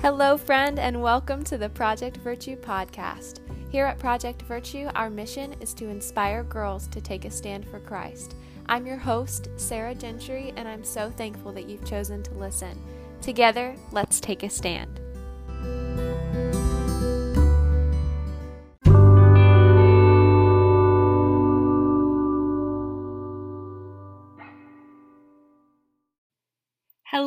Hello, friend, and welcome to the Project Virtue podcast. Here at Project Virtue, our mission is to inspire girls to take a stand for Christ. I'm your host, Sarah Gentry, and I'm so thankful that you've chosen to listen. Together, let's take a stand.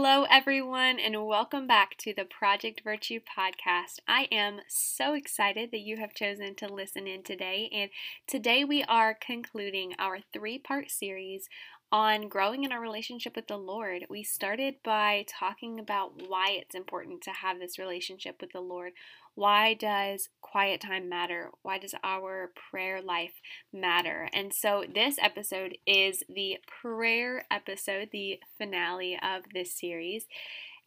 Hello, everyone, and welcome back to the Project Virtue podcast. I am so excited that you have chosen to listen in today. And today we are concluding our three part series on growing in our relationship with the Lord. We started by talking about why it's important to have this relationship with the Lord. Why does quiet time matter? Why does our prayer life matter? And so, this episode is the prayer episode, the finale of this series.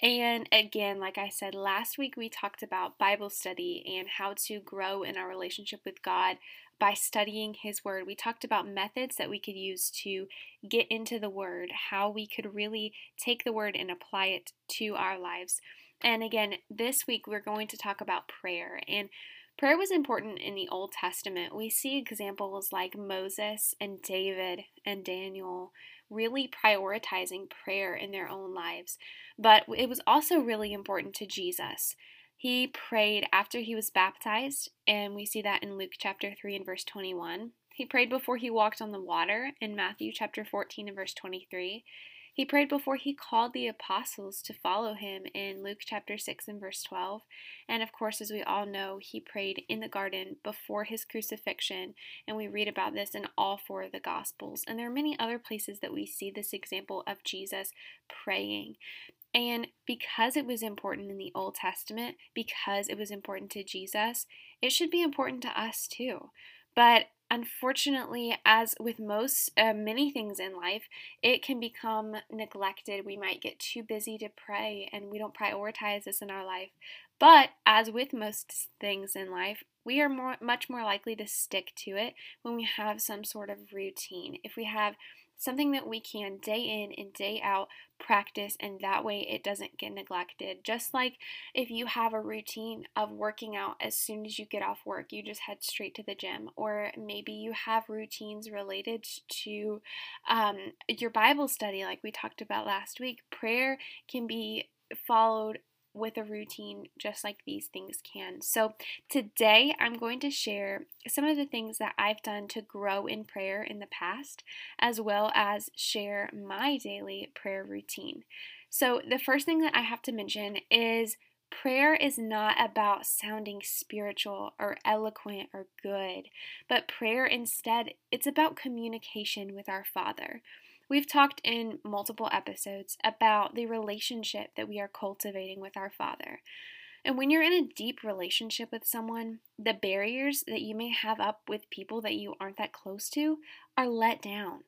And again, like I said last week, we talked about Bible study and how to grow in our relationship with God by studying His Word. We talked about methods that we could use to get into the Word, how we could really take the Word and apply it to our lives. And again, this week we're going to talk about prayer. And prayer was important in the Old Testament. We see examples like Moses and David and Daniel really prioritizing prayer in their own lives. But it was also really important to Jesus. He prayed after he was baptized, and we see that in Luke chapter 3 and verse 21. He prayed before he walked on the water in Matthew chapter 14 and verse 23. He prayed before he called the apostles to follow him in Luke chapter 6 and verse 12. And of course, as we all know, he prayed in the garden before his crucifixion. And we read about this in all four of the Gospels. And there are many other places that we see this example of Jesus praying. And because it was important in the Old Testament, because it was important to Jesus, it should be important to us too. But unfortunately, as with most uh, many things in life, it can become neglected. We might get too busy to pray and we don't prioritize this in our life. But as with most things in life, we are more, much more likely to stick to it when we have some sort of routine. If we have something that we can day in and day out practice, and that way it doesn't get neglected. Just like if you have a routine of working out as soon as you get off work, you just head straight to the gym, or maybe you have routines related to um, your Bible study, like we talked about last week. Prayer can be followed with a routine just like these things can. So, today I'm going to share some of the things that I've done to grow in prayer in the past, as well as share my daily prayer routine. So, the first thing that I have to mention is prayer is not about sounding spiritual or eloquent or good, but prayer instead, it's about communication with our Father. We've talked in multiple episodes about the relationship that we are cultivating with our Father. And when you're in a deep relationship with someone, the barriers that you may have up with people that you aren't that close to are let down.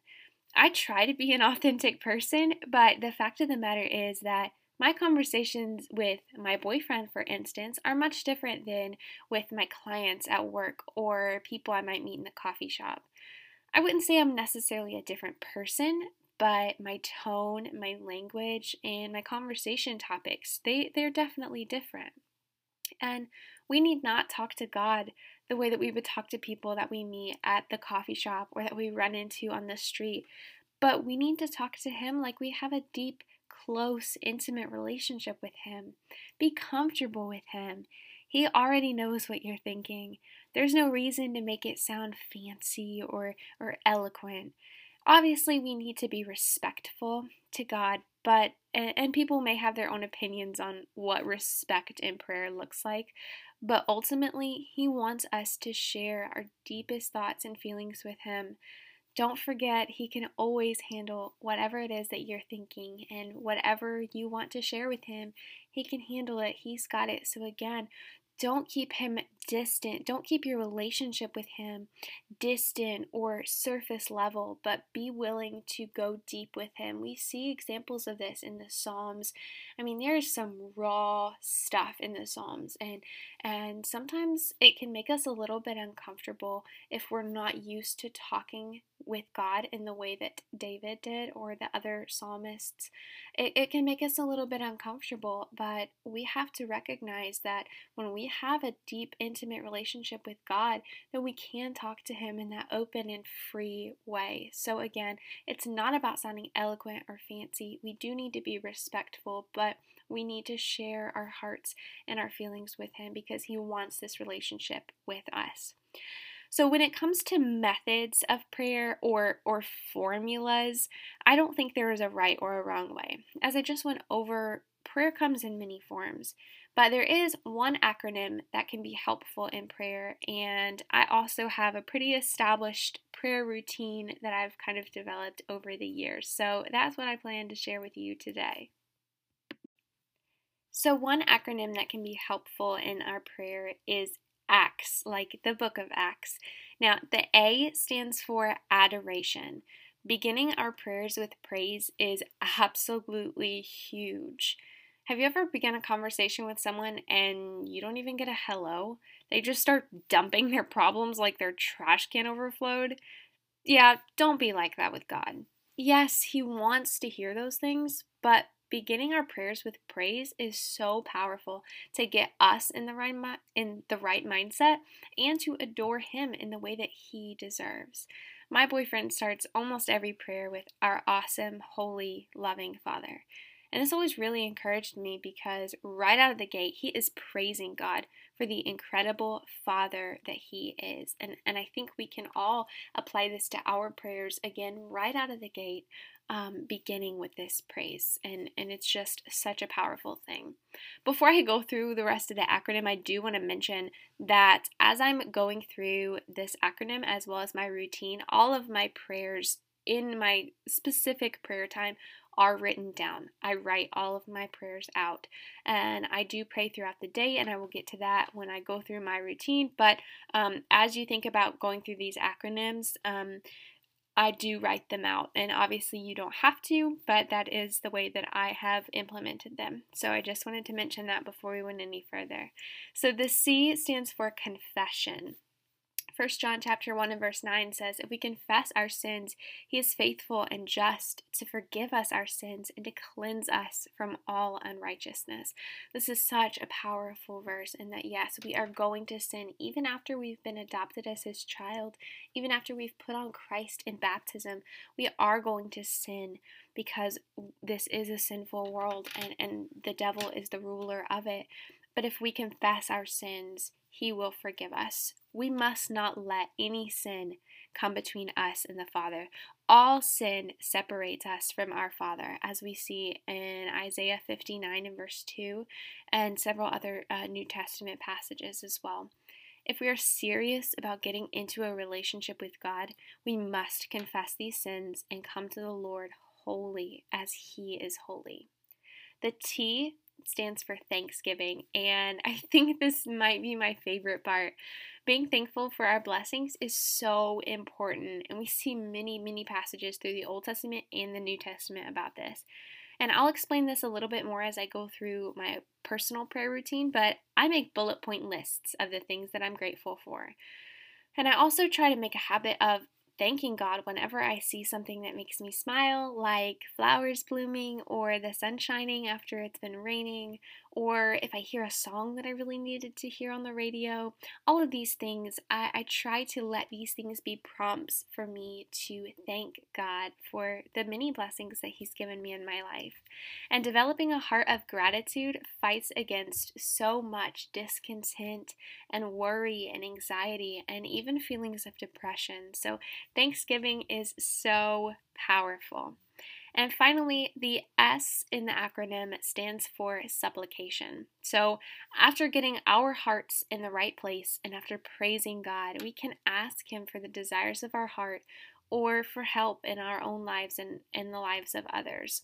I try to be an authentic person, but the fact of the matter is that my conversations with my boyfriend, for instance, are much different than with my clients at work or people I might meet in the coffee shop. I wouldn't say I'm necessarily a different person, but my tone, my language, and my conversation topics, they, they're definitely different. And we need not talk to God the way that we would talk to people that we meet at the coffee shop or that we run into on the street. But we need to talk to Him like we have a deep, close, intimate relationship with Him. Be comfortable with Him. He already knows what you're thinking. There's no reason to make it sound fancy or, or eloquent. Obviously, we need to be respectful to God, but and, and people may have their own opinions on what respect in prayer looks like, but ultimately, He wants us to share our deepest thoughts and feelings with Him. Don't forget, He can always handle whatever it is that you're thinking and whatever you want to share with Him, He can handle it. He's got it. So, again, don't keep him distant. Don't keep your relationship with him distant or surface level, but be willing to go deep with him. We see examples of this in the Psalms. I mean, there's some raw stuff in the Psalms and and sometimes it can make us a little bit uncomfortable if we're not used to talking with God in the way that David did or the other psalmists. It, it can make us a little bit uncomfortable, but we have to recognize that when we have a deep, intimate relationship with God, that we can talk to Him in that open and free way. So, again, it's not about sounding eloquent or fancy. We do need to be respectful, but we need to share our hearts and our feelings with Him because He wants this relationship with us. So when it comes to methods of prayer or or formulas, I don't think there is a right or a wrong way. As I just went over, prayer comes in many forms. But there is one acronym that can be helpful in prayer, and I also have a pretty established prayer routine that I've kind of developed over the years. So that's what I plan to share with you today. So, one acronym that can be helpful in our prayer is Acts, like the book of Acts. Now, the A stands for adoration. Beginning our prayers with praise is absolutely huge. Have you ever begun a conversation with someone and you don't even get a hello? They just start dumping their problems like their trash can overflowed? Yeah, don't be like that with God. Yes, He wants to hear those things, but beginning our prayers with praise is so powerful to get us in the right in the right mindset and to adore him in the way that he deserves. My boyfriend starts almost every prayer with our awesome, holy, loving Father. And this always really encouraged me because right out of the gate, he is praising God for the incredible Father that he is. And, and I think we can all apply this to our prayers again right out of the gate um, beginning with this praise, and, and it's just such a powerful thing. Before I go through the rest of the acronym, I do want to mention that as I'm going through this acronym as well as my routine, all of my prayers in my specific prayer time are written down. I write all of my prayers out and I do pray throughout the day, and I will get to that when I go through my routine. But um, as you think about going through these acronyms, um, I do write them out. And obviously, you don't have to, but that is the way that I have implemented them. So I just wanted to mention that before we went any further. So the C stands for confession. 1 John chapter 1 and verse 9 says, If we confess our sins, he is faithful and just to forgive us our sins and to cleanse us from all unrighteousness. This is such a powerful verse in that yes, we are going to sin even after we've been adopted as his child, even after we've put on Christ in baptism, we are going to sin because this is a sinful world and, and the devil is the ruler of it. But if we confess our sins, he will forgive us. We must not let any sin come between us and the Father. All sin separates us from our Father, as we see in Isaiah 59 and verse 2, and several other uh, New Testament passages as well. If we are serious about getting into a relationship with God, we must confess these sins and come to the Lord holy as He is holy. The T stands for Thanksgiving, and I think this might be my favorite part. Being thankful for our blessings is so important, and we see many, many passages through the Old Testament and the New Testament about this. And I'll explain this a little bit more as I go through my personal prayer routine, but I make bullet point lists of the things that I'm grateful for. And I also try to make a habit of thanking God whenever I see something that makes me smile, like flowers blooming or the sun shining after it's been raining, or if I hear a song that I really needed to hear on the radio. All of these things, I, I try to let these things be prompts for me to thank God for the many blessings that He's given me in my life. And developing a heart of gratitude fights against so much discontent and worry and anxiety and even feelings of depression. So, Thanksgiving is so powerful. And finally, the S in the acronym stands for supplication. So, after getting our hearts in the right place and after praising God, we can ask Him for the desires of our heart or for help in our own lives and in the lives of others.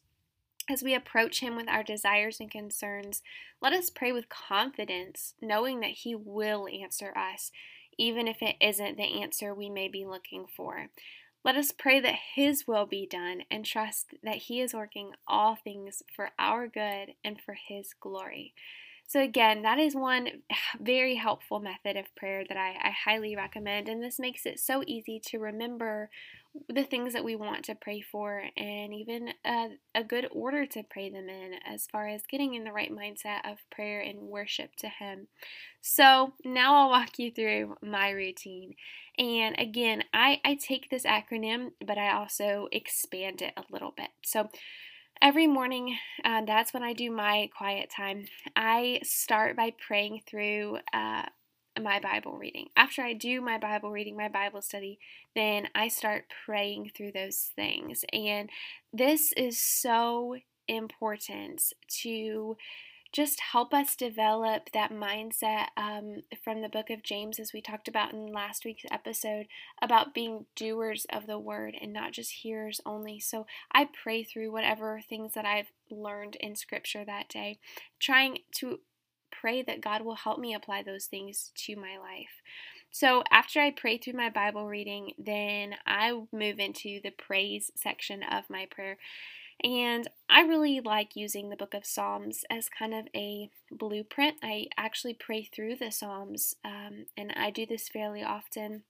as we approach Him with our desires and concerns, let us pray with confidence, knowing that He will answer us, even if it isn't the answer we may be looking for. Let us pray that His will be done and trust that He is working all things for our good and for His glory. So, again, that is one very helpful method of prayer that I, I highly recommend. And this makes it so easy to remember the things that we want to pray for and even a, a, good order to pray them in as far as getting in the right mindset of prayer and worship to Him. So now I'll walk you through my routine. And again, I, I take this acronym, but I also expand it a little bit. So every morning, uh, that's when I do my quiet time. I start by praying through. Uh, my Bible reading. After I do my Bible reading, my Bible study, then I start praying through those things. And this is so important to just help us develop that mindset um, from the book of James, as we talked about in last week's episode, about being doers of the word and not just hearers only. So I pray through whatever things that I've learned in scripture that day, trying to pray that God will help me apply those things to my life. So, after I pray through my Bible reading, then I move into the praise section of my prayer. And I really like using the book of Psalms as kind of a blueprint. I actually pray through the Psalms, um, and I do this fairly often.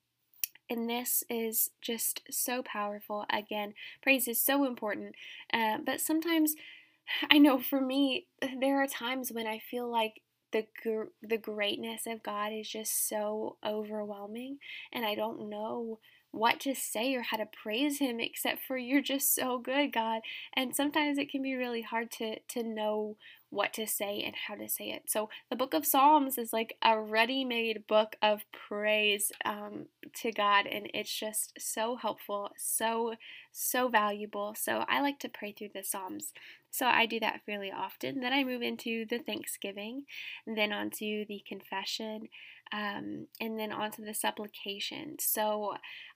And this is just so powerful. Again, praise is so important. Uh, but sometimes, I know for me, there are times when I feel like the gr- the greatness of God is just so overwhelming and I don't know what to say or how to praise him except for you're just so good God and sometimes it can be really hard to to know what to say and how to say it. So the book of Psalms is like a ready-made book of praise um, to God, and it's just so helpful, so so valuable. So I like to pray through the Psalms. So I do that fairly often. Then I move into the Thanksgiving, then onto the confession, um, and then onto the supplication. So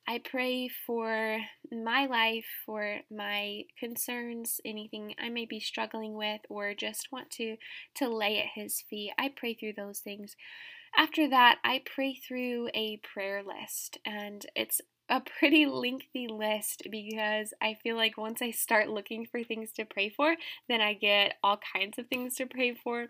I pray for my life, for my concerns, anything I may be struggling with, or just want to to lay at His feet. I pray through those things. After that, I pray through a prayer list, and it's a pretty lengthy list because I feel like once I start looking for things to pray for, then I get all kinds of things to pray for.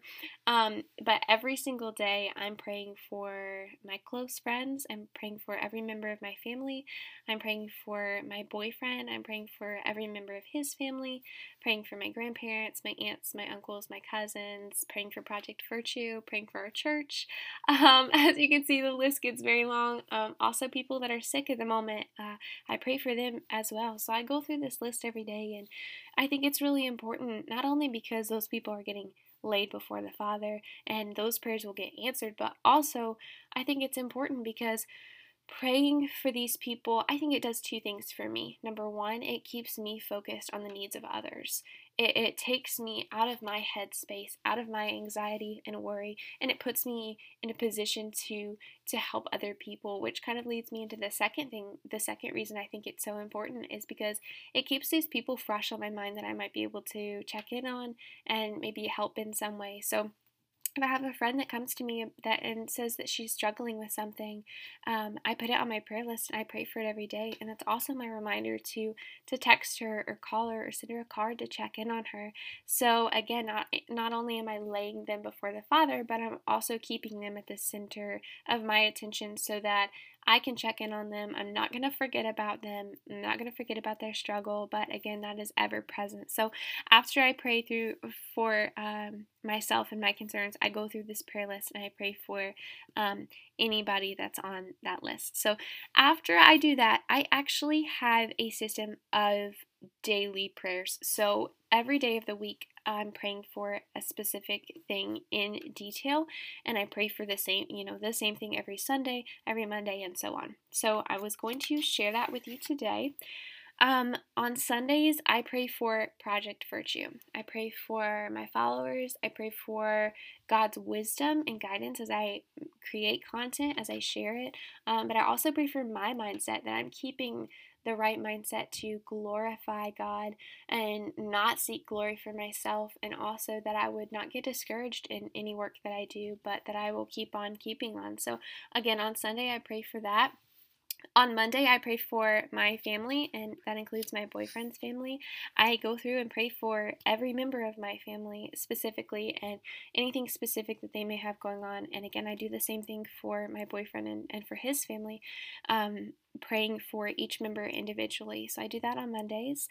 Um, but every single day, I'm praying for my close friends. I'm praying for every member of my family. I'm praying for my boyfriend. I'm praying for every member of his family. Praying for my grandparents, my aunts, my uncles, my cousins. Praying for Project Virtue. Praying for our church. Um, as you can see, the list gets very long. Um, also, people that are sick at the moment moment, uh, I pray for them as well. So I go through this list every day, and I think it's really important, not only because those people are getting laid before the Father and those prayers will get answered, but also I think it's important because praying for these people, I think it does two things for me. Number one, it keeps me focused on the needs of others. It, it takes me out of my headspace, out of my anxiety and worry, and it puts me in a position to to help other people, which kind of leads me into the second thing. The second reason I think it's so important is because it keeps these people fresh on my mind that I might be able to check in on and maybe help in some way. So if I have a friend that comes to me that and says that she's struggling with something, um, I put it on my prayer list and I pray for it every day. And that's also my reminder to to text her or call her or send her a card to check in on her. So again, not not only am I laying them before the Father, but I'm also keeping them at the center of my attention so that I can check in on them. I'm not going to forget about them. I'm not going to forget about their struggle, but again, that is ever present. So after I pray through for um, myself and my concerns, I go through this prayer list and I pray for um, anybody that's on that list. So after I do that, I actually have a system of daily prayers. So every day of the week, I'm praying for a specific thing in detail, and I pray for the same, you know, the same thing every Sunday, every Monday, and so on. So I was going to share that with you today. Um, on Sundays, I pray for Project Virtue. I pray for my followers. I pray for God's wisdom and guidance as I create content, as I share it. Um, but I also pray for my mindset that I'm keeping the right mindset to glorify God and not seek glory for myself, and also that I would not get discouraged in any work that I do, but that I will keep on keeping on. So, again, on Sunday, I pray for that on Monday, I pray for my family, and that includes my boyfriend's family. I go through and pray for every member of my family specifically and anything specific that they may have going on. And again, I do the same thing for my boyfriend and, and for his family. Um, praying for each member individually. So I do that on Mondays.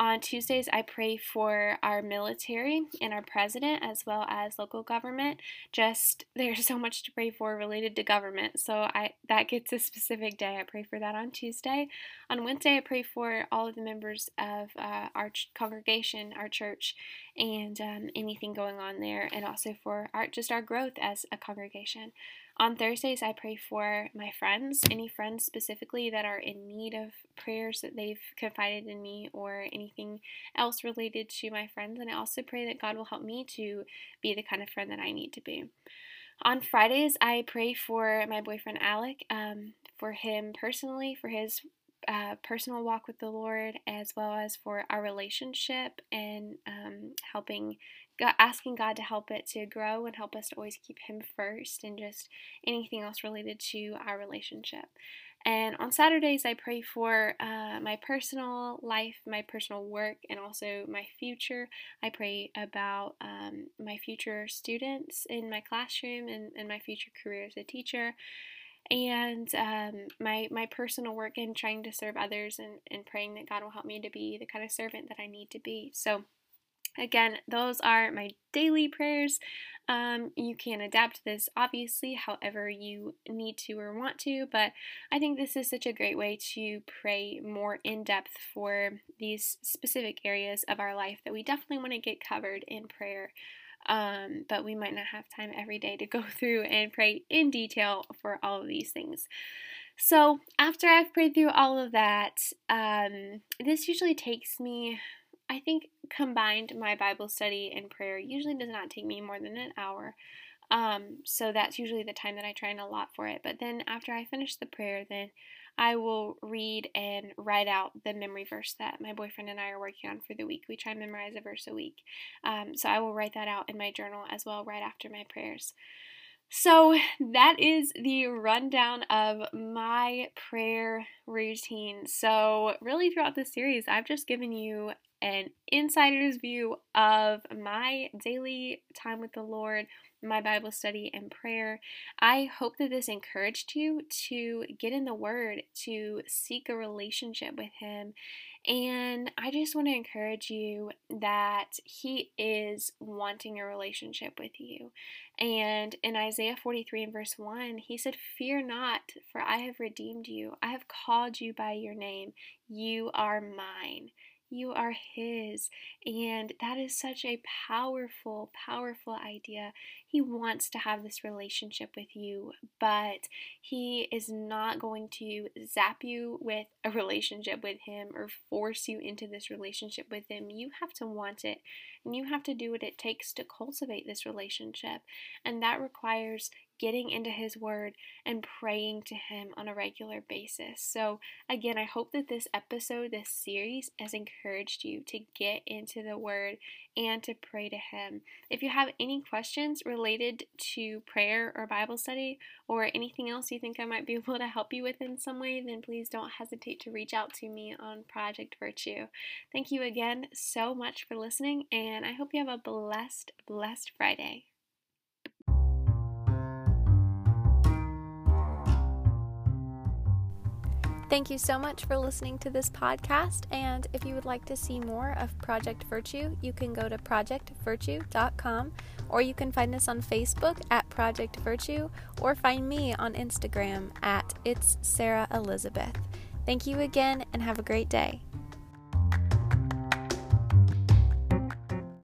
On Tuesdays, I pray for our military and our president as well as local government. Just there's so much to pray for related to government. So I that gets a specific day. I pray for that on Tuesday. On Wednesday, I pray for all of the members of uh, our ch- congregation, our church, and um, anything going on there, and also for our just our growth as a congregation. On Thursdays, I pray for my friends, any friends specifically that are in need of prayers that they've confided in me or anything else related to my friends. And I also pray that God will help me to be the kind of friend that I need to be. On Fridays, I pray for my boyfriend Alec, um, for him personally, for his uh, personal walk with the Lord, as well as for our relationship and um, helping asking God to help it to grow and help us to always keep Him first and just anything else related to our relationship. And on Saturdays, I pray for uh, my personal life, my personal work, and also my future. I pray about um, my future students in my classroom and, and my future career as a teacher and um, my my personal work in trying to serve others and, and praying that God will help me to be the kind of servant that I need to be. So Again, those are my daily prayers. Um, you can adapt this obviously however you need to or want to, but I think this is such a great way to pray more in depth for these specific areas of our life that we definitely want to get covered in prayer. Um, but we might not have time every day to go through and pray in detail for all of these things. So, after I've prayed through all of that, um, this usually takes me I think combined my Bible study and prayer usually does not take me more than an hour. Um, so that's usually the time that I try and allot for it. But then after I finish the prayer, then I will read and write out the memory verse that my boyfriend and I are working on for the week. We try and memorize a verse a week. Um, so I will write that out in my journal as well right after my prayers. So that is the rundown of my prayer routine. So, really, throughout this series, I've just given you an insider's view of my daily time with the Lord, my Bible study, and prayer. I hope that this encouraged you to get in the Word, to seek a relationship with Him. And I just want to encourage you that He is wanting a relationship with you. And in Isaiah 43 and verse 1, He said, Fear not, for I have redeemed you. I have called you by your name. You are mine. You are His. And that is such a powerful, powerful idea. He wants to have this relationship with you, but He is not going to zap you with a relationship with Him or force you into this relationship with Him. You have to want it, and you have to do what it takes to cultivate this relationship. And that requires getting into His Word and praying to Him on a regular basis. So, again, I hope that this episode, this series, has encouraged you to get into the Word and to pray to Him. If you have any questions related to prayer or Bible study or anything else you think I might be able to help you with in some way, then please don't hesitate to reach out to me on Project Virtue. Thank you again so much for listening, and I hope you have a blessed, blessed Friday. Thank you so much for listening to this podcast. And if you would like to see more of Project Virtue, you can go to projectvirtue.com or you can find us on Facebook at Project Virtue or find me on Instagram at It's Sarah Elizabeth. Thank you again and have a great day.